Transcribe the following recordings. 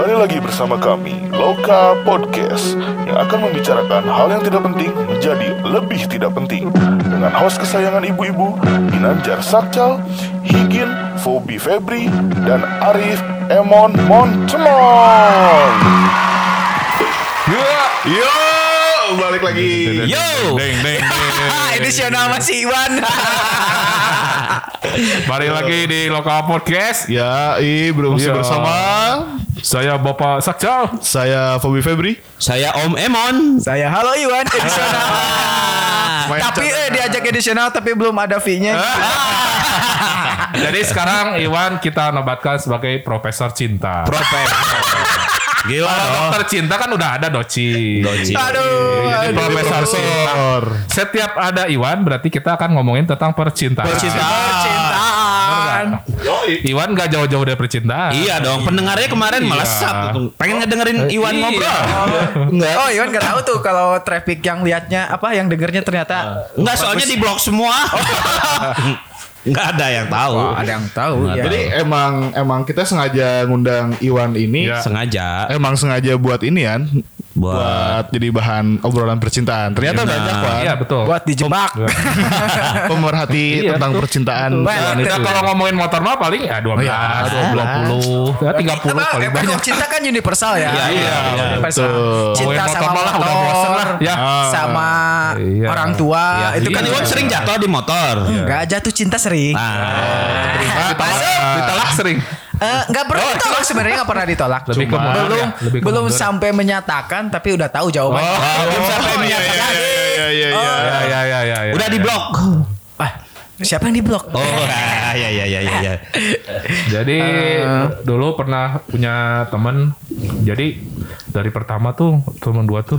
Kembali lagi bersama kami, Loka Podcast, yang akan membicarakan hal yang tidak penting menjadi lebih tidak penting. Dengan host kesayangan ibu-ibu, Ginanjar Sakcal, Higin, Fobi Febri, dan Arif Emon Montemon. Yo, balik lagi. Yo. Deng, deng, deng. Edisional masih Iwan. Balik lagi di Lokal Podcast. Ya, i belum Ya. bersama Saya Bapak Sakcal. saya Fobi Febri. Saya Om Emon. Saya halo Iwan edisional. Tapi eh diajak edisional tapi belum ada fee-nya. Jadi sekarang Iwan kita nobatkan sebagai Profesor Cinta. Profesor. Gila Kalau dong. dokter cinta kan udah ada Doci. Doci. Aduh. Jadi. Profesor Cinta. Setiap ada Iwan berarti kita akan ngomongin tentang percintaan. Percintaan. Cintaan. Iwan gak jauh-jauh dari percintaan. Iya dong, pendengarnya kemarin Iya. melesat. tuh. Pengen ngedengerin Iwan Iya. ngobrol. Enggak. Oh Iwan gak tahu tuh kalau traffic yang liatnya apa yang dengernya ternyata Enggak, soalnya di blok semua. Enggak ada yang tahu. Oh, ada yang tahu ya. Jadi emang emang kita sengaja ngundang Iwan ini Ya. sengaja emang sengaja buat ini kan buat buat jadi bahan obrolan percintaan. Ternyata Iya, banyak nah. Pak Iya betul. buat dijebak. pemerhati Iya, tentang betul. percintaan. Betul. Kita kalau ngomongin motor mah paling ya 12, iya, 20, ya 30 Apa, paling banyak. cinta kan universal ya. Iya, iya, iya. Universal. Betul. Cinta sama motor malah motor, udah bosen lah. Ya. sama Iya. orang tua. Ya, itu itu kan Iwan sering jatuh di motor. Enggak jatuh cinta sering. Nah, Ditolak, ditolak sering. Eh, nggak pernah ditolak sebenarnya nggak pernah ditolak. Lebih ke Cuma mundur belum ya, lebih ke belum mundur. sampai menyatakan tapi udah tahu jawabannya. Oh, belum sampai Iya, iya, menyatakan. iya, iya, iya, iya. Ya ya ya ya. ya, Udah ya. di blok. Ah, siapa yang di blok? Oh, ya ya ya ya ya. Jadi dulu pernah punya temen. Jadi dari pertama tuh temen dua tuh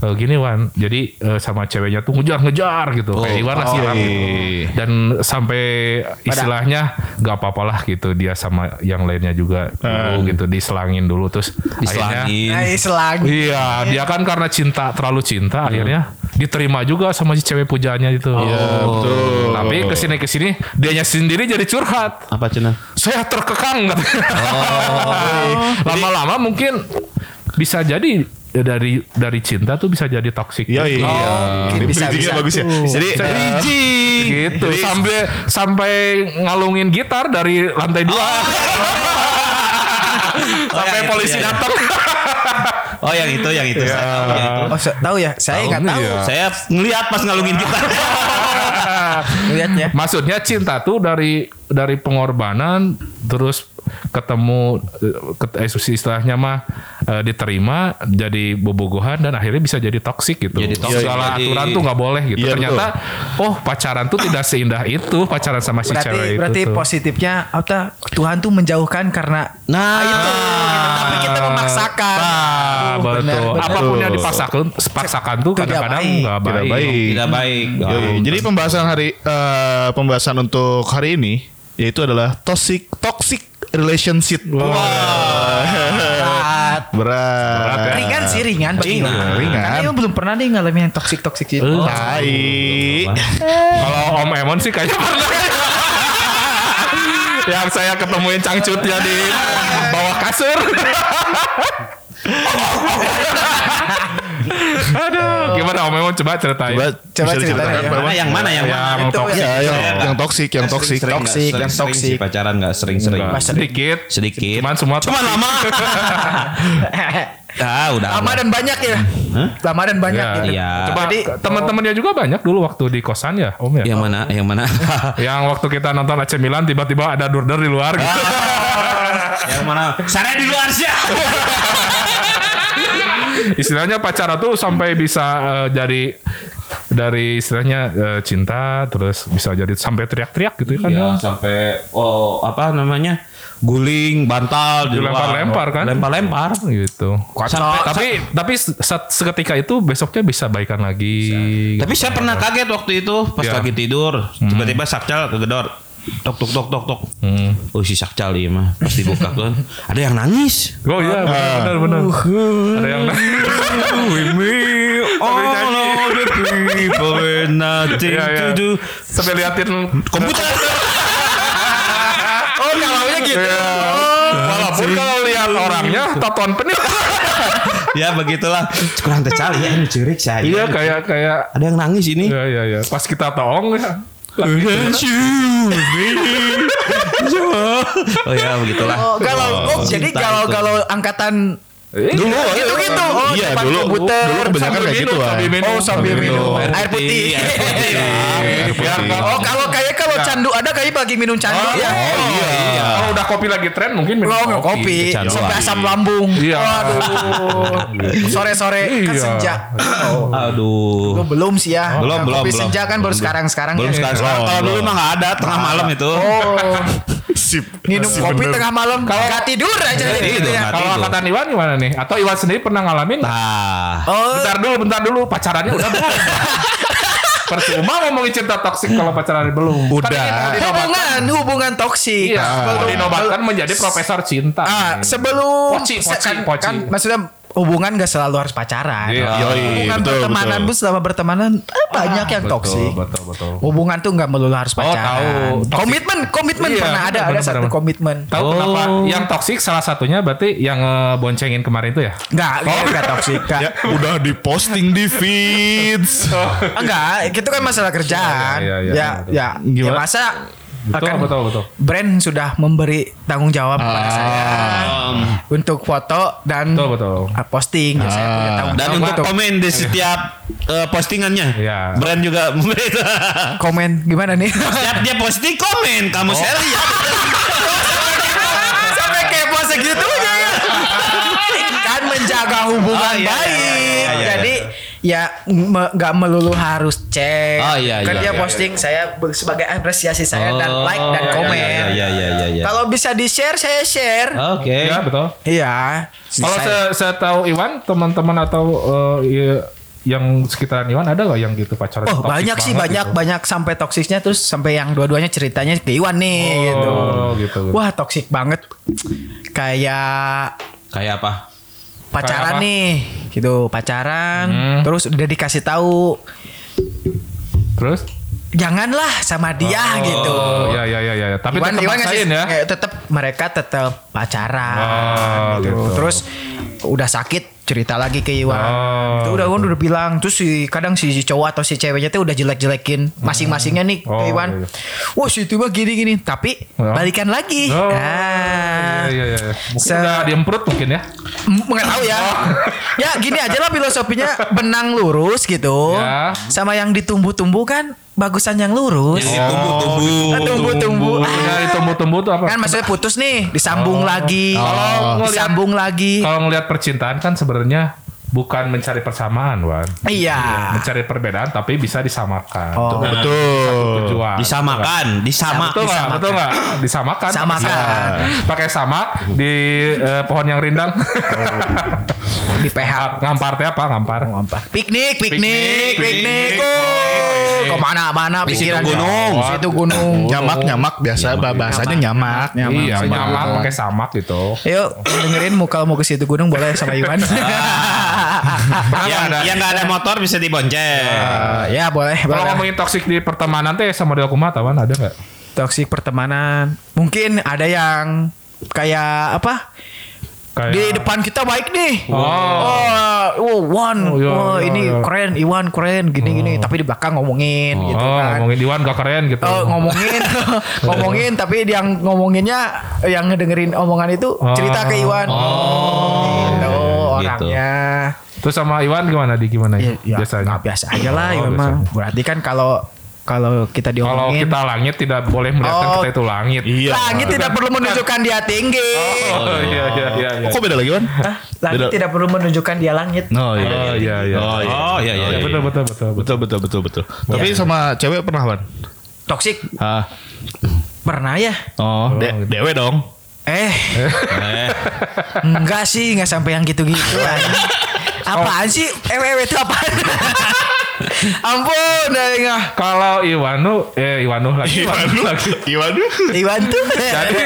eh, gini Wan. Jadi eh, sama ceweknya tuh ngejar-ngejar gitu. Kayak Iwan lah sekarang dan sampai istilahnya nggak apa-apalah gitu. Dia sama yang lainnya juga dulu gitu diselangin dulu. Terus akhirnya Diselangin. Nah, selagi. Iya, dia kan karena cinta terlalu cinta akhirnya diterima juga sama si cewek pujaannya itu. betul. Tapi ke sini ke sini dianya sendiri jadi curhat. Apa cina? Saya terkekang katanya. Lama-lama mungkin bisa jadi ya dari dari cinta tuh bisa jadi toksik. Iya, gitu. iya. mungkin Ini bisa- bisa bagus ya. Jadi Bisa bridging gitu sampai sampai ngalungin gitar dari lantai dua sampai iya, polisi iya, iya. datang. Oh yang itu yang itu. Saya tahu yang itu. Oh, tahu ya? Saya nggak tahu. iya. Saya ngelihat pas ngalungin kita. Lihatnya. Maksudnya cinta tuh dari dari pengorbanan terus ketemu eh, ket- istilahnya mah eh, diterima jadi bobogohan dan akhirnya bisa jadi toksik gitu. Jadi toksik, Segala jadi- aturan tuh nggak boleh gitu. Iya, Ternyata oh pacaran tuh tidak seindah itu pacaran sama si Berarti cewek berarti itu. tuh. positifnya apa? Tuhan tuh menjauhkan karena Nah, itu gitu. Tapi kita memaksakan. Ah, Uh, betul. benar, benar. Apa pun yang dipaksakan, paksakan tuh kadang-kadang baik. nggak baik. Tidak baik. tidak baik. Yoi. Jadi pembahasan hari eh, pembahasan untuk hari ini yaitu adalah toxic toxic relationship. Berat. Berat. ya. Ringan sih ringan bagi Ringan, Iwan. ringan. Karena belum pernah nih ngalamin yang toxic toxic gitu. Tai. Kalau Om Emon sih kayaknya pernah. yang saya ketemuin cangcutnya di bawah kasur. Gimana Om Emon coba ceritain. Coba, Coba ceritain ya. Mana yang mana yang Yang mana? Itu toksik. Ya, yang, Saya- yang toksik, yang toksik. Toksik, Sering- yang toksik. pacaran nggak sering-sering. Sedikit. Sedikit. Cuman semua Cuman lama. ah, udah. Lama dan banyak ya. Lama dan banyak Ya. gitu. Iya. Coba Jadi teman-temannya juga banyak dulu waktu di kosan ya, Om ya. Yang mana? Yang mana? Yang waktu kita nonton AC Milan tiba-tiba ada durder di luar gitu. yang mana? Saya di luar sih. Istilahnya pacaran tuh sampai bisa eh, jadi dari istilahnya eh, cinta terus bisa jadi sampai teriak-teriak gitu kan Ya, sampai oh apa namanya? Guling, bantal. Dilempar-lempar kan? Lempar-lempar. gitu. Sampai, Tapi tapi saat seketika itu besoknya bisa baikan lagi. Tapi saya pernah kaget waktu itu pas Ya. lagi tidur, tiba-tiba sakcal kegedor. Tok tok tok tok tok. Hmm. Oh si sakcal iya mah pas dibuka kan. Ada yang nangis. Oh iya benar benar. Ada yang With me all of the people with nothing Iya, iya. to do. sampai liatin Komputer. Oh, kalaunya gitu. Iya. Walaupun kalau lihat orangnya tonton penuh. ya begitulah. Kurang tercari ya ini curik saya. Iya kayak kayak Ada yang nangis ini. Iya iya iya. Pas kita tong ya. Oh ya begitulah. Oh, kalau oh, jadi kalau itu. kalau angkatan Dulu gitu gitu. Oh, Iya, dulu- komputer. dulu kebanyakan kayak gitu, Wan. Oh, sambil minum air putih. Air putih. Biar Oh, kalau kayak kalau candu ada kayak lagi minum candu Oh, ya. iya. Kalau udah kopi lagi tren mungkin minum Oh, kopi, sampai asam lambung. Iya. Waduh. Sore-sore kan Iya. senja. Aduh. Gua belum sih ya. Belum, belum, Kopi belum. senja kan baru sekarang-sekarang Belum ya. sekarang. Kalau dulu mah nggak ada tengah malam itu. Oh, Sip. minum Sip, kopi bener. tengah malam nggak tidur aja gitu ya. Kalau angkatan Iwan gimana nih? Atau Iwan sendiri pernah ngalamin? Nah. Oh, Bentar dulu, bentar dulu. Pacarannya udah belum? Percuma ngomongin cinta toksik kalau pacaran belum. Udah. Kan mau dinobatkan. hubungan hubungan toksik. Iya, mau Sebelum- dinobatkan menjadi profesor cinta. Ah, sebelum Poci, poci, kan, poci. kan maksudnya hubungan gak selalu harus pacaran. Iya. Yoi, hubungan betul, pertemanan betul. pun selama bertemanan eh, banyak yang Betul, toksik. Betul, betul. Hubungan tuh nggak melulu harus Oh, pacaran. tahu. Toksik. Komitmen, komitmen Iya, pernah ada, benar, ada benar, satu komitmen. Tahu Oh. kenapa yang toksik salah satunya berarti yang eh, boncengin kemarin itu ya? Enggak, Oh. enggak toksik. Enggak. Ya, udah diposting di feeds. Enggak, itu kan masalah kerjaan. Iya, iya, iya, ya, betul. ya, ya Gimana? masa Betul, akan betul, betul. brand sudah memberi tanggung jawab kepada saya untuk foto dan Betul, betul. ah, posting. Ya, saya punya tanggung Dan jawab untuk untuk komen di setiap eh, postingannya, Iya. brand juga memberi itu. komen gimana nih? Setiap dia posting komen, kamu share ya. Sampai kepo segitunya ya. kan menjaga hubungan Oh, iya, baik. iya, iya, iya, iya. Ya me- nggak melulu harus cek. Oh, iya, kan iya, dia iya, posting saya be- sebagai apresiasi saya dan like dan iya, komen. Iya iya iya iya. iya. Kalau bisa di share saya share. Oke. Ya, betul. Iya. Kalau Saya- se setahu Iwan, teman-teman atau eh, iya, yang sekitaran Iwan ada nggak yang gitu pacaran? Oh banyak sih banyak gitu? banyak sampai toksiknya terus sampai yang dua-duanya ceritanya ke Iwan nih gitu. Oh, gitu, gitu. Wah toksik banget. Kayak Kayak apa? Pacaran Kayak nih gitu pacaran Hmm. terus udah dikasih tahu Terus? janganlah sama dia gitu. Oh, ya ya ya ya. Tapi Iwan, tetap Iwan maksain ngasih- ya. tetap mereka tetap pacaran Oh, gitu. gitu. Terus udah sakit cerita lagi ke Iwan. Oh. Itu udah Iwan udah bilang terus si kadang si, cowok atau si ceweknya tuh udah jelek-jelekin masing-masingnya nih Oh, ke Iwan. iya. Wah, si itu mah gini-gini, tapi Oh. balikan lagi. Oh, Nah, iya iya iya. Mungkin Se- udah diemprut mungkin ya. M- nggak tahu ya. ya gini aja lah filosofinya benang lurus gitu. Ya. Sama yang ditumbuh-tumbuh kan bagusan yang lurus. Jadi tumbuh-tumbuh. Ah, tumbuh-tumbuh. Ah. Ya, tumbuh-tumbuh tuh apa? Kan maksudnya putus nih, disambung lagi. Kalau ngeliat- disambung lagi. Kalau ngelihat percintaan kan sebenarnya bukan mencari persamaan, Wan. Iya. Mencari perbedaan tapi bisa disamakan. Oh. Betul. Tujuan. Disamakan, disama. Betul nggak? Betul nggak? Disamakan. Samakan. Bisa. Pakai sama di eh, pohon yang rindang. Di PH. Ngampar teh apa? Ngampar. Piknik, piknik, Piknik, piknik. piknik. Oh, ke mana-mana pikiran. gunung. Di situ gunung. Nyamak nyamak biasa bahasanya nyamak. iya, sama nyamak gunung. pakai samak gitu. Yuk dengerin mau kalau mau ke situ gunung boleh sama Iwan. yang yang nggak ada motor bisa dibonceng. Eh, ya boleh. Kalau boleh. ngomongin toksik di pertemanan teh sama model kumaha tawan ada nggak? toksik pertemanan. Mungkin ada yang kayak apa? Kayak Di depan kita baik nih. Oh. Oh, oh, Wan, Oh, iya, wah iya, ini iya. keren, Iwan keren, gini-gini. Tapi di belakang ngomongin gitu oh, kan. ngomongin Iwan gak keren gitu. Oh, ngomongin, ngomongin, tapi yang ngomonginnya, yang ngedengerin omongan itu cerita ke Iwan. Oh, gitu, orangnya. Terus sama Iwan gimana di gimana Ya, ya, biasanya? biasa aja lah, Oh, Iwan mah. biasanya. Berarti kan kalau kalau kita Kalau diomongin, kita langit tidak boleh melihatkan Oh. kita itu langit. Iya. langit tidak perlu menunjukkan dia tinggi. Oh, iya iya iya. iya. Kok beda lagi, Wan? Hah? Langit Beda. tidak perlu menunjukkan dia langit. Oh Oh iya. iya iya. Oh, iya. Oh iya iya. Iya, betul betul betul betul. Betul betul betul betul. Tapi sama cewek pernah, Wan? Toksik Ah. pernah ya? Oh, de- dewe dong. Eh, Eh, enggak sih, enggak sampai yang gitu-gitu. apaan sih? Ewe-ewe itu apaan? Ampun, dah enggak. Kalau Iwan tuh eh Iwan tuh lagi Iwan tuh lagi. Iwan. Iwan tuh. Jadi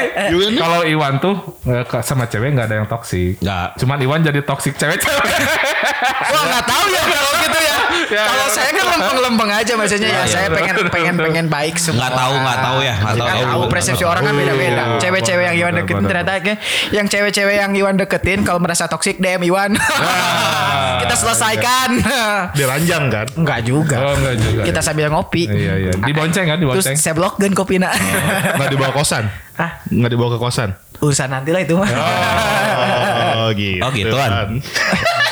kalau Iwan tuh eh, sama cewek nggak ada yang toksik. Nggak. Cuman Iwan jadi toksik cewek-cewek. Wah, enggak tahu ya kalau gitu ya. Ya, Kalau ya, saya kan lempeng-lempeng aja maksudnya ya. Saya pengen pengen pengen baik semua. Nggak tahu, nggak tahu ya, nggak Nggak tahu. tahu persepsi orang kan beda-beda. Oh, Cewek-cewek yang Iwan deketin ternyata kayak yang cewek-cewek yang Iwan deketin kalau merasa toksik DM Iwan. Kita selesaikan. Dia ranjang kan? Enggak juga. Oh, enggak juga. Kita sambil ngopi. Iya, iya. Dibonceng kan, Terus dibonceng. saya blok kopi nak. Nggak dibawa kosan. ah, Nggak dibawa ke kosan. urusan nanti lah itu mah. Oh gitu. Oh, gituan.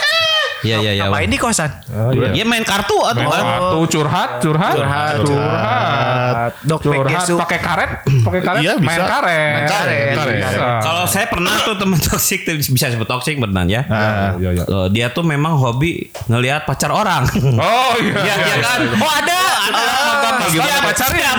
Iya iya iya. Ngapain di kosan? Oh, iya. Ya main kartu atau Main kartu curhat, curhat, Curhat. curhat, Dok curhat, pakai karet, pakai karet, Iya, bisa. main karet, Main karet, Bisa. karet. Kalau saya pernah tuh teman toksik bisa sebut toksik benar ya. Ah, iya, iya. Eh, dia tuh memang hobi ngelihat pacar orang. Oh iya, Iya iya kan? Oh ada. Ada gimana setiap pacarnya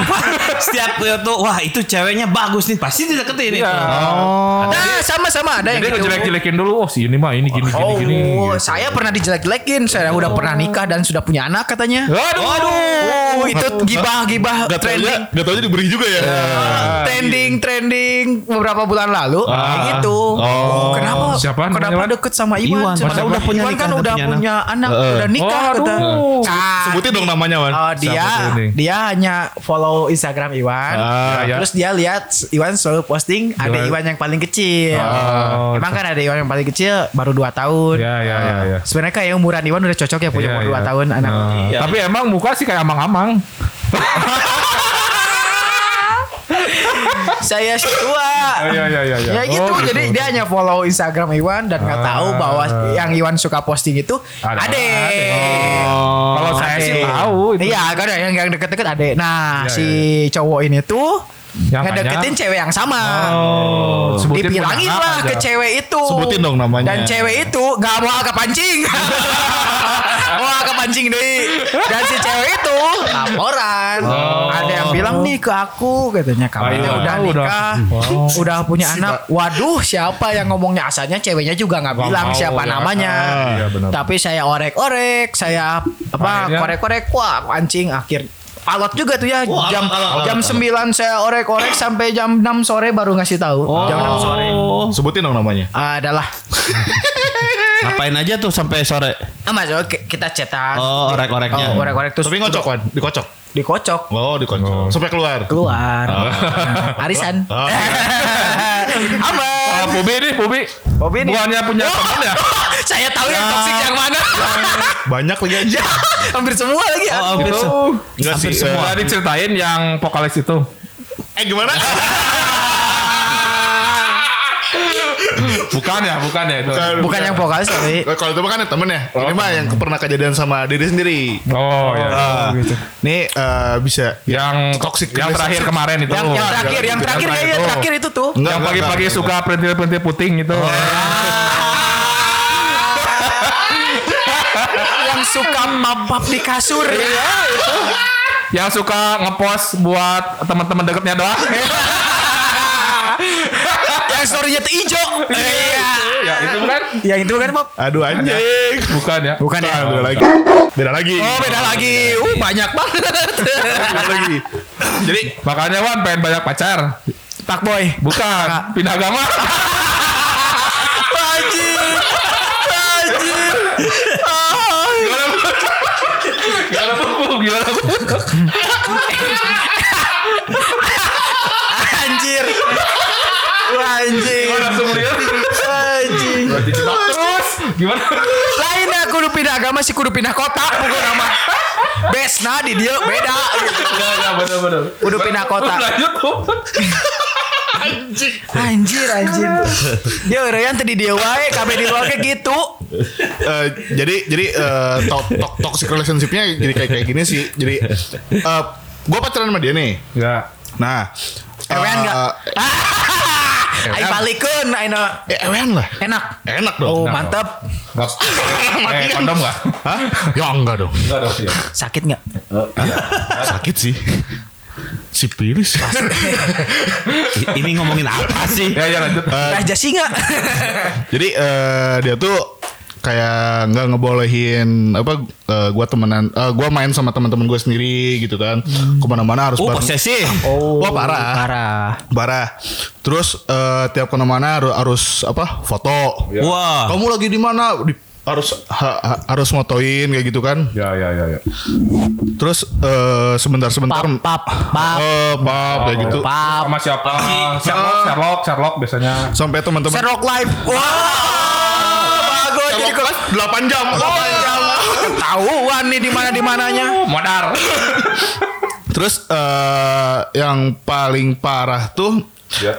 setiap itu wah itu ceweknya bagus nih pasti dideketin itu. Oh. Nah, sama-sama ada yang gitu. ngejelek-jelekin dulu, oh si ini mah ini gini gini Oh, gini. gitu. saya pernah dijelek-jelekin. Saya udah pernah nikah dan sudah punya anak katanya. Waduh. Oh, itu gibah-gibah trending. gak tau aja diberi juga ya. Trending, trending beberapa bulan lalu kayak gitu. Oh, kenapa? Siapa Kenapa deket sama Iwan? Iwan, Padahal siapa? udah punya Iwan nikah, kan udah punya punya anak, udah nikah Oh, aduh. Sebutin dong namanya Wan. Oh dia tuh dia hanya follow Instagram Iwan. Ah, ya. Terus dia lihat Iwan selalu posting ada Iwan. Yang paling kecil. Oh, Emang kan ada Iwan yang paling kecil baru 2 tahun. Ya ya ya ya. Sebenarnya kayak umuran Iwan udah cocok ya punya Iya, umur 2 iya. tahun anak. Nah, Iya. Tapi emang muka sih kayak amang-amang. Saya tua. Iya iya iya. Ya gitu, Oh, jadi dia hanya follow Instagram Iwan dan nggak tahu bahwa yang Iwan suka posting itu Ada- Ade. Ade. Kalau saya sih tahu itu. Iya, kan ada yang yang deket-deket Ade. Nah, Iya, si cowok ini tuh Yang ngedeketin cewek yang sama. Oh, Dibilangin lah ke cewek itu. Sebutin dong namanya. Dan cewek itu nggak mau kepancing. mau kepancing deh. Dan si cewek itu laporan. Ada yang bilang nih ke aku katanya kamu Oh, iya. udah Tahu udah. nikah, Wow. udah punya anak. Waduh, siapa yang ngomongnya asalnya ceweknya juga nggak bilang siapa ya. namanya. Ah, iya, benar. Tapi saya orek-orek, saya apa korek-korek wah pancing akhir Alot juga tuh ya Wah, jam alot, alot, jam 9 saya orek-orek sampai jam 6 sore baru ngasih tahu. Jam 6 sore. Sebutin dong namanya. Adalah Ngapain aja tuh sampai sore? Ah, Mas, oke, kita cetak. Oh, orek-oreknya. Oh, orek-orek terus Tapi ngocok Wan, dikocok. Dikocok Oh, dikocok. Sampai keluar. keluar. Arisan. Oh. Aman. Ah, Pubi nih, Pubi. Pubi nih. Bukannya punya teman ya? Saya tahu yang toksik yang mana. Banyak lagi aja. Ya, hampir semua lagi ya. Oh, hampir Itu. se- Enggak sih. Semua diceritain yang vokalis itu. Eh gimana? Bukan ya, bukan ya itu. Bukan yang vokalis tapi Kalau itu mah kan temen ya. Ini mah yang pernah kejadian sama diri sendiri. Oh ya. Ah, Nih eh, bisa Yang Toxic yang terakhir kemarin itu. yang, yang terakhir, yang terakhir kayaknya itu. terakhir itu tuh. Enggak, Yang pagi-pagi suka perintil-perintil puting itu. yang suka mapap di kasur. Iya, Yang suka ngepost buat teman-teman deketnya doang. Story-nya tuh hijau. Iya. ya itu bukan? Yang itu kan, Pop? Aduh anjing. Bukan ya. Bukan ya? Beda lagi. Beda lagi. Oh, beda lagi. Uh, banyak banget. Beda lagi. Jadi makanya Wan pengen banyak pacar. Pak Boy. Bukan pindah agama. Gimana Bu? Gimana Bu? Gimana Bu? Anjir. Anjing. Gimana langsung lihat? Anjing. Terus gimana? Lain ya kudu pindah agama sih kudu pindah kota bukan nama. Besna di dia beda gitu. Enggak, enggak benar-benar. Kudu pindah kota. Lanjut Bu. Anjir anjir. Dia orang tadi dia wae kabeh di luar kayak gitu. Eh, jadi jadi eh, to to toxic relationshipnya jadi kayak kayak gini sih. Jadi eh gue pacaran sama dia nih. Enggak. Nah, Ewean enggak? eh, Aing balikeun aina eh, ewean lah. enak. Enak dong. Oh, Enak mantap. Enggak. Eh, kondom enggak? Hah? Ya enggak dong. Enggak dong ya. Sakit enggak? Sakit sih. Sipilis. I- Ini ngomongin apa sih? Ya ya lanjut. Raja singa. Jadi eh, dia tuh kayak nggak ngebolehin apa eh, gua temenan eh, gua main sama teman-teman gue sendiri gitu kan ke mana-mana harus Oh, bareng posesif. Oh, Wah, parah. Parah. parah terus eh, tiap ke mana-mana harus, harus apa foto Wah. kamu lagi di mana di harus ha- ha- harus motoin kayak gitu kan. Ya ya ya ya. Terus eh, sebentar-sebentar Pap, pap, pap. Eh, pap kayak gitu. Pap. Sama siapa? Sherlock, Sherlock, Sherlock biasanya. Sampai teman-teman Sherlock Live. Wah. Jadi kelas 8 jam. 8 jam. Tahuan nih di mana di mananya. Modar. Terus eh yang paling parah tuh ya.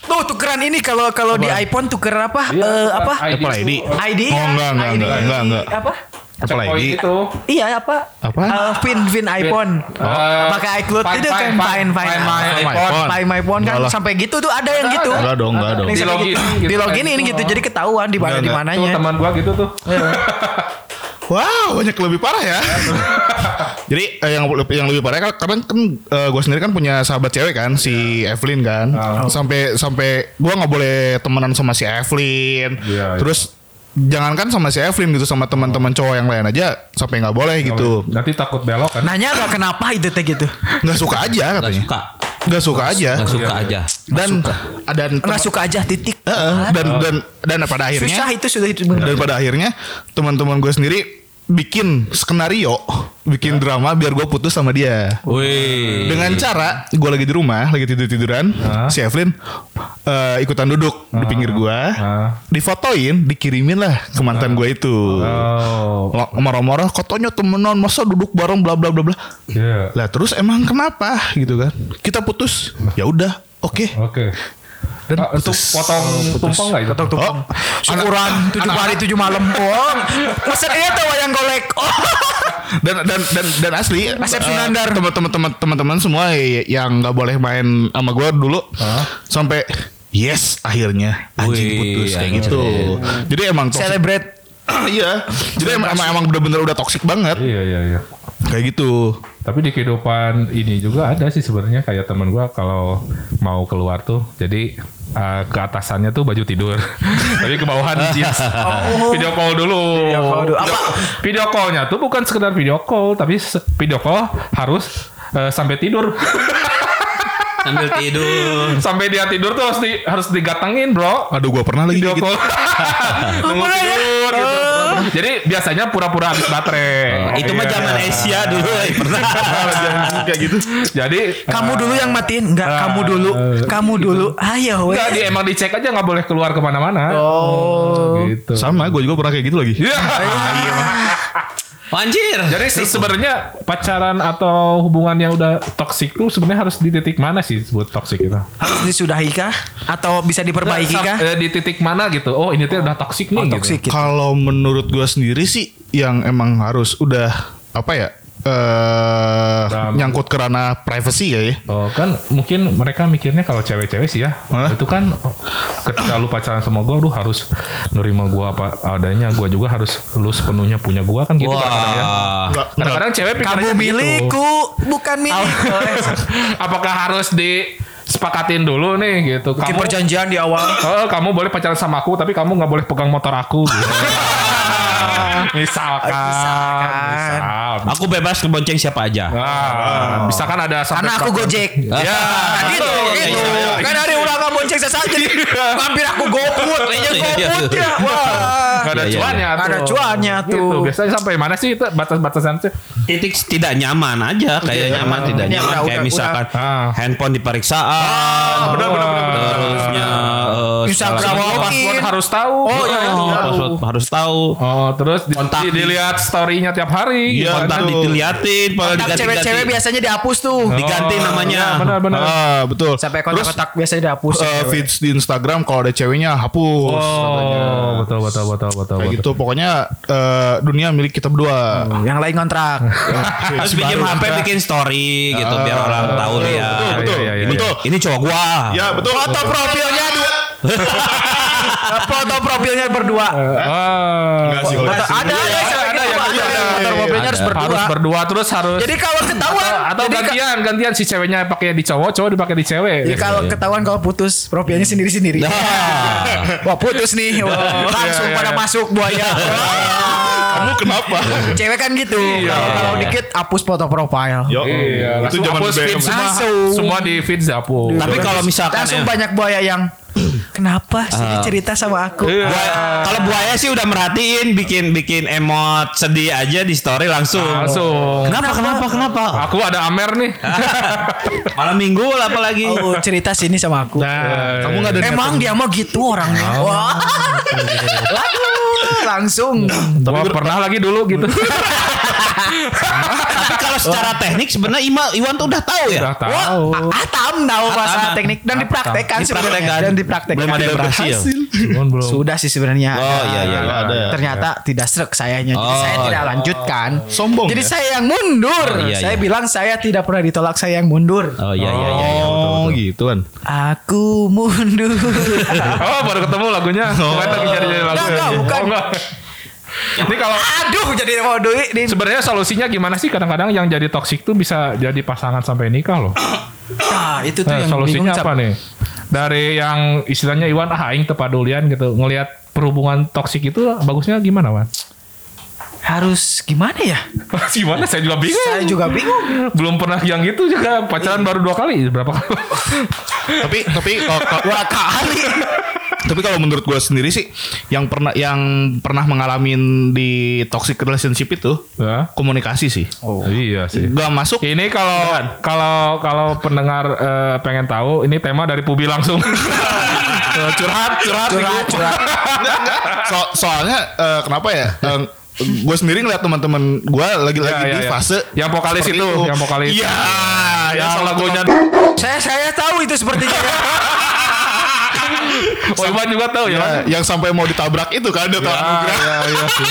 Tuh tukeran ini kalau kalau di iPhone tuker apa? Iya, Eh, tukeran apa? ID. Apple ID. ID. Oh, enggak, enggak, ID. enggak, enggak, enggak. Apa? ID. itu. Iya apa? Apa? Eh, Vin Vin iPhone. Eh, Pakai iCloud Find- itu kan Find- fine fine. Find My Find My iPhone. iPhone. Find My phone kan sampai gitu tuh ada yang gitu. Enggak dong, enggak dong. Di login gitu. Di login kayak ini gitu. Jadi ketahuan di mana di mananya. Teman gua gitu tuh. Wow, banyak lebih parah ya. Jadi eh, yang yang lebih parah kan kan gue sendiri kan punya sahabat cewek kan si Evelyn kan. Sampai sampai gue nggak boleh temenan sama si Evelyn. Iya, iya. Terus jangankan sama si Evelyn gitu sama teman-teman cowok yang lain aja sampai nggak boleh gitu. Nanti takut belok kan. Nanya gak kenapa itu teh gitu. Nggak suka aja Gak katanya. suka. Nggak suka aja. Gak suka Iya, aja. Dan ada Nggak suka aja titik. Heeh, dan dan dan pada akhirnya Susah itu sudah itu dan pada akhirnya teman-teman gue sendiri bikin skenario, bikin drama biar gue putus sama dia. Wih. Dengan cara gue lagi di rumah, lagi tidur tiduran, si Evelyn eh, ikutan duduk di pinggir gue, Ah. difotoin, dikirimin lah ke mantan gue itu. Oh. Marah-marah, katanya temenan masa duduk bareng bla bla bla bla. Iya. Lah terus emang kenapa gitu kan? Kita putus. Ya udah, oke. Oke. Dan Ah, untuk putus. potong tumpeng enggak itu? Potong Oh, Syukuran tujuh hari tujuh malam. Oh, mesen iya tuh wayang golek. Oh. dan dan dan dan asli Asep eh, Sunandar. teman-teman teman- teman-teman semua yang nggak boleh main sama gue dulu sampai yes akhirnya anjing Wih, putus kayak gitu jadi emang toxic Celebrate. iya jadi emang emang, emang bener-bener udah toxic banget Iya iya iya. Kayak gitu Tapi di kehidupan ini juga ada sih sebenarnya kayak teman gua kalau mau keluar tuh jadi uh, ke atasannya tuh baju tidur. Tapi ke bawahan jeans. Video call dulu. Video call dulu. Apa? Video callnya tuh bukan sekedar video call tapi video call harus uh, sampai tidur. Sambil tidur. sampai dia tidur tuh harus di, harus digatengin, Bro. aduh gue pernah lagi gitu call. Nunggu tidur gitu. Jadi biasanya pura-pura habis baterai. Itu mah Iya. zaman Asia dulu. eh, Pernah. kayak gitu Jadi Kamu dulu yang matiin, enggak Ah. kamu dulu, kamu dulu. Ayo, we. Enggak, dia emang dicek aja nggak boleh keluar ke mana-mana. Oh. gitu. sama gue juga pernah kayak gitu lagi Iya. Anjir. Jadi se- sebenarnya pacaran atau hubungan yang udah toksik tuh sebenarnya harus di titik mana sih buat toksik itu? Harus disudahi kah? Atau bisa diperbaiki kah? eh, di titik mana gitu? Oh ini tuh udah toksik nih. Oh, gitu. toksik gitu. kalau menurut gue sendiri sih yang emang harus udah apa ya eh Dalam- nyangkut ke ranah privacy ya ya Oh kan mungkin mereka mikirnya kalau cewek-cewek sih ya Hah? itu kan oh, ketika lu pacaran sama gue lu harus nerima gue apa adanya gue juga harus lu sepenuhnya punya gue kan gitu kadang-kadang ya. Wah. Kadang-kadang cewek Kamu gitu. milikku, bukan milikku. Apakah harus disepakatin dulu nih gitu? Bikin Kamu perjanjian di awal. Oh, kamu boleh pacaran sama aku, tapi kamu nggak boleh pegang motor aku. Gitu. misalkan, Misalkan. misal. Aku bebas ngebonceng siapa aja. Nah, misalkan ada sampai Karena aku Gojek. Ya, Kan gitu, betul. gitu. Iya, iya, Kan hari ulang kamu bonceng saya saja. Hampir aku goput. Kayaknya Iya, goput iya. ya. Wah. Gak ada Iya, iya, cuannya iya. tuh. Ada cuannya tuh. Gitu. Biasanya sampai mana sih itu batas-batasan tuh? Titik tidak nyaman aja kayak nyaman tidak nyaman udah, kayak udah, misalkan udah. handphone di periksaan. benar, benar, benar, benar. Terusnya eh, Instagram segala- walking. Password harus tahu. Oh, iya, iya. Oh, password harus tahu. Oh, terus di, Kontak di- di- dilihat story-nya tiap hari. Iya, Kontak betul. diliatin, pada Kontak cewek-cewek biasanya dihapus tuh. Diganti Oh, namanya. iya, Benar-benar. ah betul Sampai terus kontak-kontak biasanya dihapus. cewek. feeds di Instagram kalau ada ceweknya hapus katanya. Oh, betul betul betul betul kayak betul. gitu pokoknya eh, dunia milik kita berdua Yang lain kontrak. Terus pinjam HP bikin story gitu biar orang tahu lihat. betul, betul, Iya, iya, betul. ini cowok gua. ya betul Foto profilnya dua. Foto profilnya berdua. Ah. Enggak sih, kalau Foto- gitu. ada ada Iya, yang ada ada. foto profilnya harus Ada. berdua. harus berdua terus harus Jadi kalau ketahuan atau gantian gantian si ceweknya pakai di cowok cowok dipakai di cewek Jadi kalau ketahuan kalau putus profilnya sendiri-sendiri. Nah. Wah putus nih. Wah, langsung iya, pada iya. masuk buaya. kamu kenapa Cewek kan gitu. Kalau kalau dikit hapus foto profile. Yo, iya itu langsung zaman hapus feed semua Langsung. semua di feed dihapus Tapi kalau misalkan Langsung ya, banyak buaya yang kenapa sih Ah. cerita sama aku? Iya. Kalau buaya sih udah merhatiin bikin bikin emot sedih aja di story langsung. Langsung. Kenapa kenapa kenapa? Aku ada Amer nih. Malam minggu lah apalagi. Oh cerita sini sama aku. Nah, Kamu nggak ada Emang dia mah gitu orangnya. Wah. Waduh, langsung. Gua pernah lagi dulu gitu. Tapi kalau secara teknik sebenarnya Ima Iwan tuh udah tahu ya. Udah tahu. Wah, Atam tahu masalah Atam. teknik dan dipraktekkan sebenarnya. Dipraktekkan. dan dipraktekkan. Belum ada yang berhasil. Sudah sih sebenarnya. Oh, iya, iya, iya, ada. Ternyata tidak serak sayanya. Jadi Oh, saya tidak iya. lanjutkan. Sombong Jadi ya? saya yang mundur. Oh, iya, saya iya. bilang saya tidak pernah ditolak, saya yang mundur. Oh iya iya iya. iya, Oh gitu kan. Aku mundur. Oh baru ketemu lagunya. Oh. lagi cari-cari lagu. Enggak, bukan. Enggak. Ini kalau Aduh, jadi mau duit di sebenarnya solusinya gimana sih kadang-kadang yang jadi toksik tuh bisa jadi pasangan sampai nikah loh. Nah, itu tuh Nah, yang solusinya bingung, apa Cap. nih? Dari yang istilahnya Iwan ah aing tepadulian gitu ngelihat perhubungan toksik itu bagusnya gimana Wan? Harus gimana ya? gimana saya juga bingung. Saya juga bingung. Belum pernah yang gitu juga pacaran baru dua kali berapa kali? tapi tapi kalau kalau- Dua kali. tapi kalau menurut gue sendiri sih yang pernah yang pernah mengalami di toxic relationship itu Ya. komunikasi sih. Iya sih. Gak masuk Ini kalau kalau kalau pendengar eh, pengen tahu ini tema dari Pubi langsung. Eh, curhat, curhat, Curhat, curhat. So- soalnya eh, kenapa ya? Gue sendiri ngeliat teman-teman gue lagi-lagi Iya, iya, di iya. fase Yang vokalis seperti itu, yang vokalis. Iya, yang yang lagunya. Saya saya tahu itu sepertinya. Oh Iwan juga tahu ya. ya, yang sampai mau ditabrak itu kan dia Ya, ya, iya sih.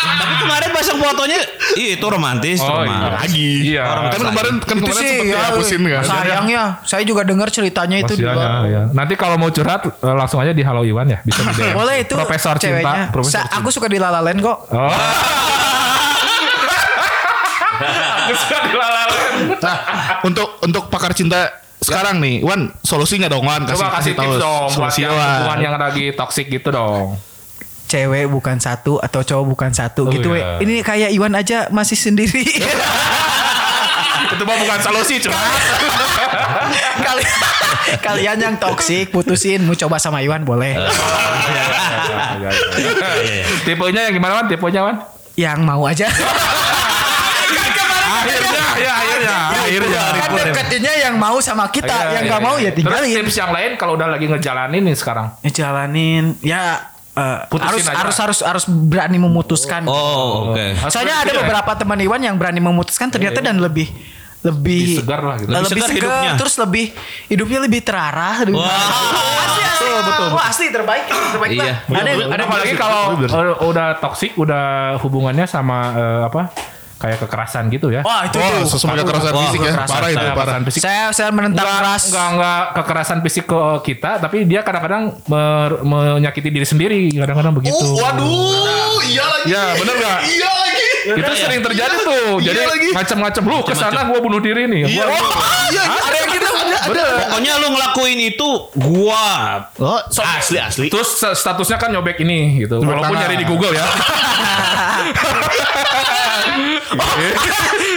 Tapi kemarin pasang fotonya itu romantis, Oh, romantis. iya. Lagi. Iya. Kan kemarin kan itu kemarin sih sempet ya, dihapusin kan. sayangnya saya juga dengar ceritanya itu Masih juga. ada, ya. Nanti kalau mau curhat eh, langsung aja di Halo Iwan ya, bisa di DM. Boleh itu Profesor ceweknya. Cinta, Profesor Sa- aku suka di lalalen kok. Oh. Aku suka dilalalen. Nah, untuk untuk pakar cinta sekarang nih, Wan, solusinya dong, Wan. Kasih, Coba kasih tahu tips dong buat yang yang lagi toxic gitu dong. Cewek bukan satu atau cowok bukan satu Oh, gitu. iya. we. Ini kayak Iwan aja masih sendiri. Itu mah bukan solusi, curhat. Kali kalian yang toksik putusin mau coba sama Iwan boleh. Tipenya yang gimana Wan? Tipenya Wan? yang mau aja. Akhirnya, ya akhirnya, akhirnya. kan deketnya yang mau sama kita, Iya, yang iya, nggak mau iya. ya tinggalin. Terus tips yang lain kalau udah lagi ngejalanin nih sekarang. Ngejalanin ya eh, Putusin harus aja. harus harus harus berani memutuskan. Oh, oke. Soalnya ada Iya. beberapa teman Iwan yang berani memutuskan ternyata dan lebih lebih Lebih segar lah gitu. Lebih, Lebih segar segar, hidupnya. terus lebih hidupnya lebih terarah. Lebih Wah. asli asli. Wah, asli terbaik, terbaik Iya. Bang. Ada yang ada apalagi kalau eh, udah toxic, udah hubungannya sama eh, apa? Kayak kekerasan gitu ya. Wah, itu Wah, tuh. semuanya kekerasan Wah, fisik ya. kekerasan. Parah itu, parah. fisik. Saya saya menentang Enggak, keras. enggak, enggak kekerasan fisik ke kita, tapi dia kadang-kadang menyakiti diri sendiri, kadang-kadang begitu. Oh, waduh, iya lagi. Ya, bener nggak? Iya lagi. itu sering terjadi tuh. Iya Jadi lagi. macam-macam lu ke sana gua bunuh diri nih. Iya, Gua- iya, ada yang gitu. Ada. Pokoknya lu ngelakuin itu gua. Oh, asli asli. Terus statusnya kan nyobek ini gitu. Walaupun nyari di Google ya.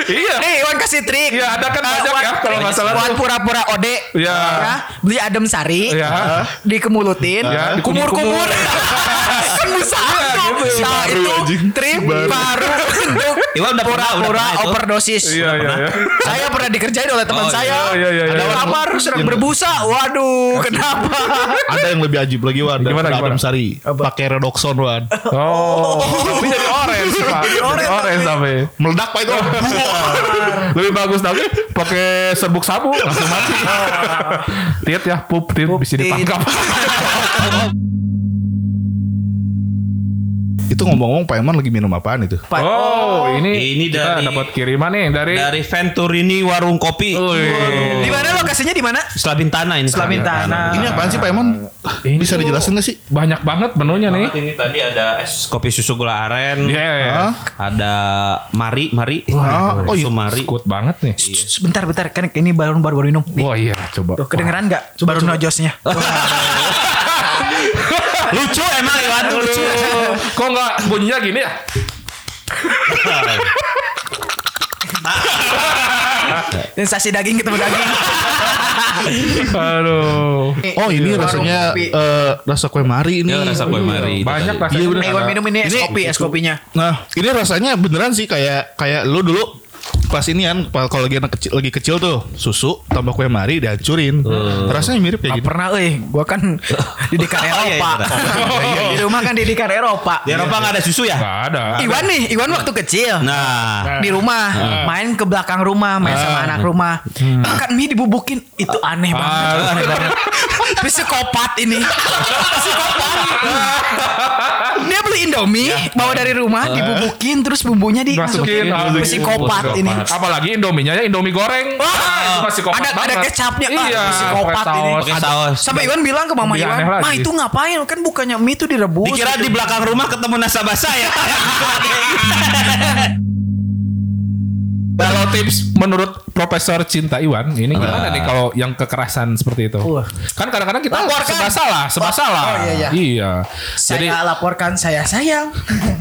iya. Nih, Iwan kasih trik. Iya, ada kan Eh, banyak Wan- ya, kalau nggak salah Wan tuh. pura-pura ode. Iya. Ya, beli adem sari. Iya. Dikemulutin. Iya, Kumur-kumur. Kan bisa tuh. gitu. Nah, baru, itu trik Baru. untuk Iwan udah pura-pura overdosis. Iya, iya, iya. Saya pernah dikerjain oleh teman Oh, saya. iya, iya, iya, Ada iya. kamar sedang berbusa. Waduh, kenapa? Ada yang lebih ajib lagi Wan. Gimana? Adem Sari. Pakai redoxon Wan. Oh, tapi jadi orange, Pak. Jadi orange, sampai. Meledak Pak itu. Lebih bagus lagi pakai serbuk sabu langsung mati. Tiat ya, pup, tiat bisa ditangkap. Itu ngomong-ngomong Pak Eman lagi minum apaan itu? Pak- Oh, ini Ini kita dari- dapat kiriman nih dari Dari Venturini Warung Kopi. Di mana lokasinya di mana? Setelah Bintana ini. Selabintana. Ini apaan sih Pak Eman? Ini Bisa dijelasin gak sih? banyak banget menunya nih. Ini tadi ada es kopi susu gula aren. Iya, iya. Hah? Ada Mari, Mari. Wah, oh iya. Susu Mari. Ikut banget nih. Sebentar, bentar. Kan ini baru baru baru minum. Nih. Wah iya, coba. Tuh, kedengeran nggak? Baru nojosnya. lucu emang Iwan lucu. Kok nggak bunyinya gini ya? Sensasi daging ketemu daging. Aduh. Oh ini Warung rasanya kopi. eh, rasa kue mari ini. Ya rasa kue mari. Banyak rasanya. Iya, bener. Eh, minum ini es kopi, es kopinya. Nah ini rasanya beneran sih kayak kayak lu dulu pas ini kan kalau lagi anak kecil lagi kecil tuh susu tambah kue mari dihancurin. Rasanya mirip kayak gitu. pernah euy, gua kan didikan Oh, iya, Eropa. Di rumah kan didikan Eropa. Di Eropa nggak ada susu ya? Gak ada. Iwan nih, Iwan waktu kecil. Nah, di rumah main ke belakang rumah main sama anak rumah. Makan mie dibubukin itu aneh banget. Aneh banget. Psikopat ini. Psikopat indomie bawa dari rumah dibubukin terus bumbunya Masukin. dimasukin psikopat ini Apalagi Indominya ya Indomie goreng. Wah, Ah, itu masih kopat ada ada kecapnya ah, Iya, psikopat pakai ini saus. pakai saus. sampai Iwan bilang ke mama Iwan ma itu ngapain kan bukannya mie itu direbus dikira gitu." di belakang rumah ketemu nasabah saya. Kalau tips menurut Profesor Cinta Iwan, ini gimana nih kalau yang kekerasan seperti itu? Wah. Kan kadang-kadang kita Laporkan. serba salah, serba Oh, salah. oh, iya, iya. Iya. Jadi saya laporkan saya sayang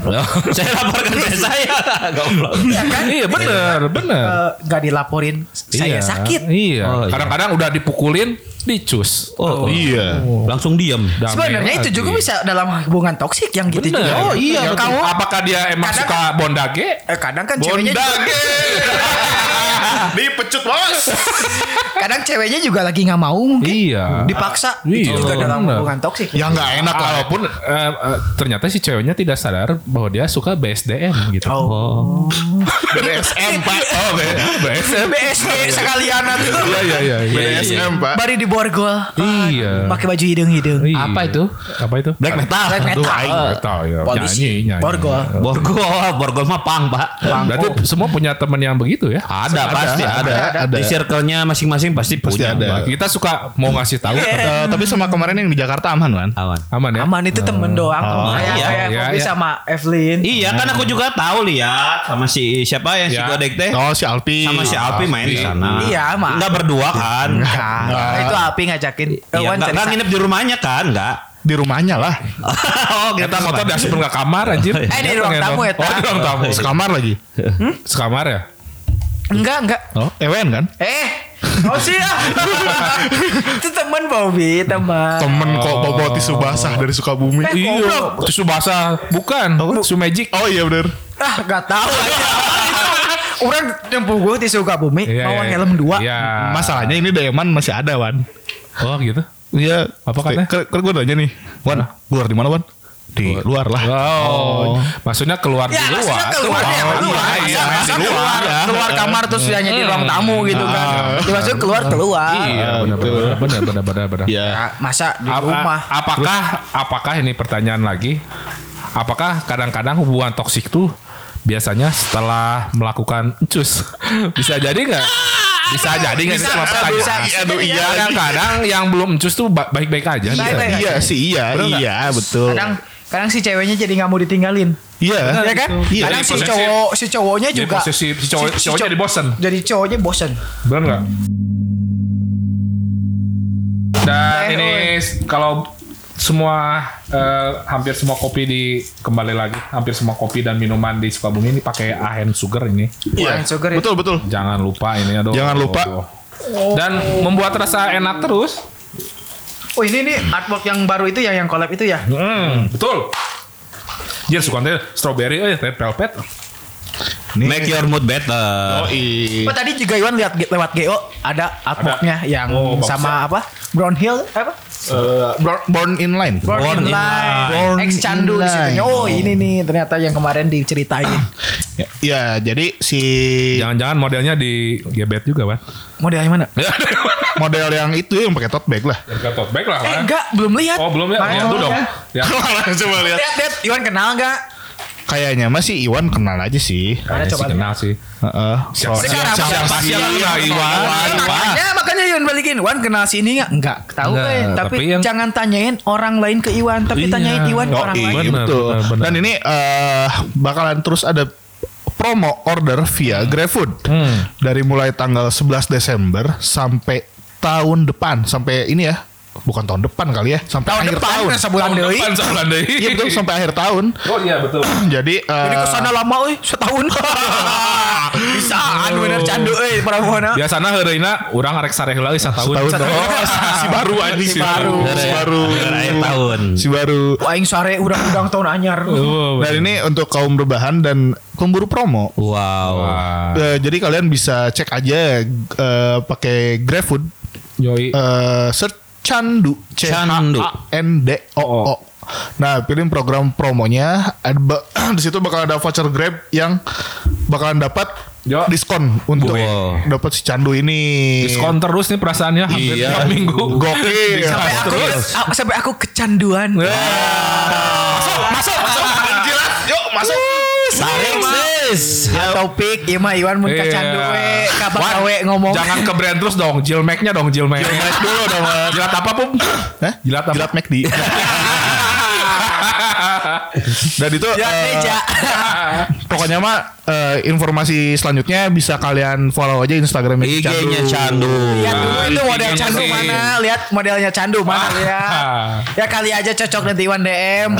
saya laporkan saya. Goblok. ya kan iya bener, bener. Eh, nggak dilaporin saya Iya, sakit Iya. Oh, iya. Kadang-kadang udah dipukulin, dicus. Oh, Iya. Langsung diam. Sebenarnya itu juga bisa dalam hubungan toksik yang gitu Bener. juga. Oh iya. Ya, kamu Apakah dia emang Kadang suka bondage? eh, kadang kan ceweknya Bondage. Dipecut bos. kadang ceweknya juga lagi nggak mau mungkin. Iya. Dipaksa Iya, itu juga dalam hubungan toksik. Ya nggak enak lah. Walaupun eh, eh, ternyata si ceweknya tidak sadar bahwa dia suka BSDM gitu. Oh. BDSM pak. Oh BSDM. BSD sekalian tuh. Iya iya iya. iya. BDSM pak. Bari di borgol. Iya. Pakai baju hidung-hidung. Iya. Apa itu? Apa itu? Black metal. Black metal. Aduh, tahu ya. Polisi. Nyanyi, nyanyi. Borgol. Borgol, borgol mah pang, Pak. Berarti semua punya teman yang begitu ya? Ada, pasti ada. ada. Di circle-nya masing-masing pasti, Pasti punya. ada. Kita suka mau ngasih tahu. Eh, tapi sama kemarin yang di Jakarta aman man. Aman. Aman ya? Aman itu temen doang. Oh, kayak iya, kayak iya, Bobby iya. sama Evelyn. Iya, kan aku juga tahu lihat sama si siapa yang si Ya. Godek teh. Oh si Alpi. Sama si Alpi main di sana. Iya, mah. Enggak berdua kan? Itu Api ngajakin. Iya, enggak, nginep di rumahnya kan? Enggak. Di rumahnya lah. oh, Kita motor diasup ke kamar anjir. Eh, di ruang tamu ya, Oh, di ruang tamu. Sekamar lagi. Sekamar ya? Enggak, enggak. Oh, Ewen kan? Eh, oh sih ah. itu teman Bobby, teman. Temen kok bawa tisu basah dari Sukabumi. Eh, Iya. Tisu basah. Bukan. Tisu magic. Oh iya bener. Ah, gak tahu aja. Orang nyempuh gue di Sukabumi, Iya, bawa iya. helm dua. Iya. Masalahnya ini Deman masih ada Wan. Oh gitu. Iya. Apa katanya? Kan kan gue nanya nih. Wan, keluar di mana Wan? Di luar lah. Oh. Maksudnya keluar Ya, di luar. maksudnya keluar ya, Oh, keluar. iya, Masa- iya, di keluar, luar. keluar kamar terus hanya di ruang tamu gitu kan. Dimaksud keluar keluar. Iya, benar benar benar benar benar benar. Iya. Ya, masa di Ap- rumah. Apakah apakah ini pertanyaan lagi? Apakah kadang-kadang hubungan toksik tuh biasanya setelah melakukan cus bisa jadi nggak? Bisa jadi nggak sih Bisa, sama pertanyaan? bisa, Aduh, iya. ya. Kadang-kadang yang belum cus tuh ba- baik-baik aja. Iya, baik. Iya sih iya, iya betul. Kadang kadang si ceweknya jadi nggak mau ditinggalin. Iya. Ya kan? Iya. Kadang Jadi si posesif. cowok si cowoknya Jadi juga posesif, si cowok- cowoknya cow- jadi bosen. Jadi cowoknya bosen. Benar nggak? Dan Eh, ini kalau semua eh, hampir semua kopi di kembali lagi hampir semua kopi dan minuman di Sukabumi ini pakai ahen sugar ini. Iya, sugar Betul betul. Jangan lupa ini aduh. Jangan lupa. Dan membuat rasa enak terus. Oh ini nih artwork yang baru itu ya yang collab itu ya. Hmm, betul. Jir suka strawberry eh red velvet. Make your mood better. Oh iya. Oh tadi juga Iwan lihat lewat GO ada artworknya yang Oh, sama apa? Brown Hill apa? Eh, Born- Born in Line. Born, Born in in Line. Born Ex Candu in di. Line. Oh ini nih ternyata yang kemarin diceritain. Ya, ya, jadi si Jangan-jangan modelnya di gebet juga, Pak. Model yang mana? model yang itu yang pakai tote bag lah. Harga tote bag lah, Eh enggak, belum lihat. Oh, belum ya? Makanya Lihat dulu dong. lihat. Ya. Coba lihat. Lihat, lihat. Iwan kenal enggak? Kayaknya masih Iwan kenal aja sih. Kayaknya Kayaknya coba sih kenal sih. Heeh. Siapa Sekarang siapa siapa sih sih? Iwan? Makanya, makanya Iwan balikin. Iwan kenal si ini enggak? Enggak. Tahu eh. Tapi, tapi yang- jangan tanyain orang lain ke Iwan, tapi Iya. tanyain Iwan ke Oh, orang iya, lain. Bener, betul. bener, bener. Dan ini eh bakalan terus ada promo order via GrabFood Hmm. dari mulai tanggal 11 Desember sampai tahun depan sampai ini ya bukan tahun depan kali ya sampai Tahun akhir depan tahun. sebulan Tahun deui. depan sebulan deui. Iya betul sampai akhir tahun. Oh iya betul. Jadi eh, Jadi ke sana lama euy, setahun. Bisaan bener candu euy pramona. Biasana heureuna urang arek sare heula geus satahun. tahun oh, si baru anjing si baru si baru Akhir tahun. si baru. Aing sare udang-udang tahun anyar. Oh, Dan ini untuk kaum berbahan dan pemburu promo. Wow. Eh, jadi kalian bisa cek aja eh, pakai GrabFood Yoi. eh search Candu C H Candu. A N D O O. Nah, pilih program promonya. Di situ bakal ada voucher Grab yang bakalan dapat Yo. diskon untuk Wow. dapat si Candu ini. Diskon terus nih perasaannya hampir Iya. tiap minggu. Gokil. Sampai aku ah, sampai aku kecanduan. Masuk, masuk. Jilat. Yuk, masuk. Sareng sis. Topik ieu mah Iwan mun Iya. kecandu we ka bakawe ngomong. Jangan ke brand terus dong, Jilmek-nya dong, Jilmek. Jilat dulu dong. Jilat apa, Pum? Hah? Jilat apa? Jilat McD. Dan itu Ya meja. pokoknya mah eh, informasi selanjutnya bisa kalian follow aja Instagramnya si IG-nya Candu. Lihat dulu itu model candu sih. mana, lihat modelnya candu mana lihat. Ya kali aja cocok nanti Iwan DM.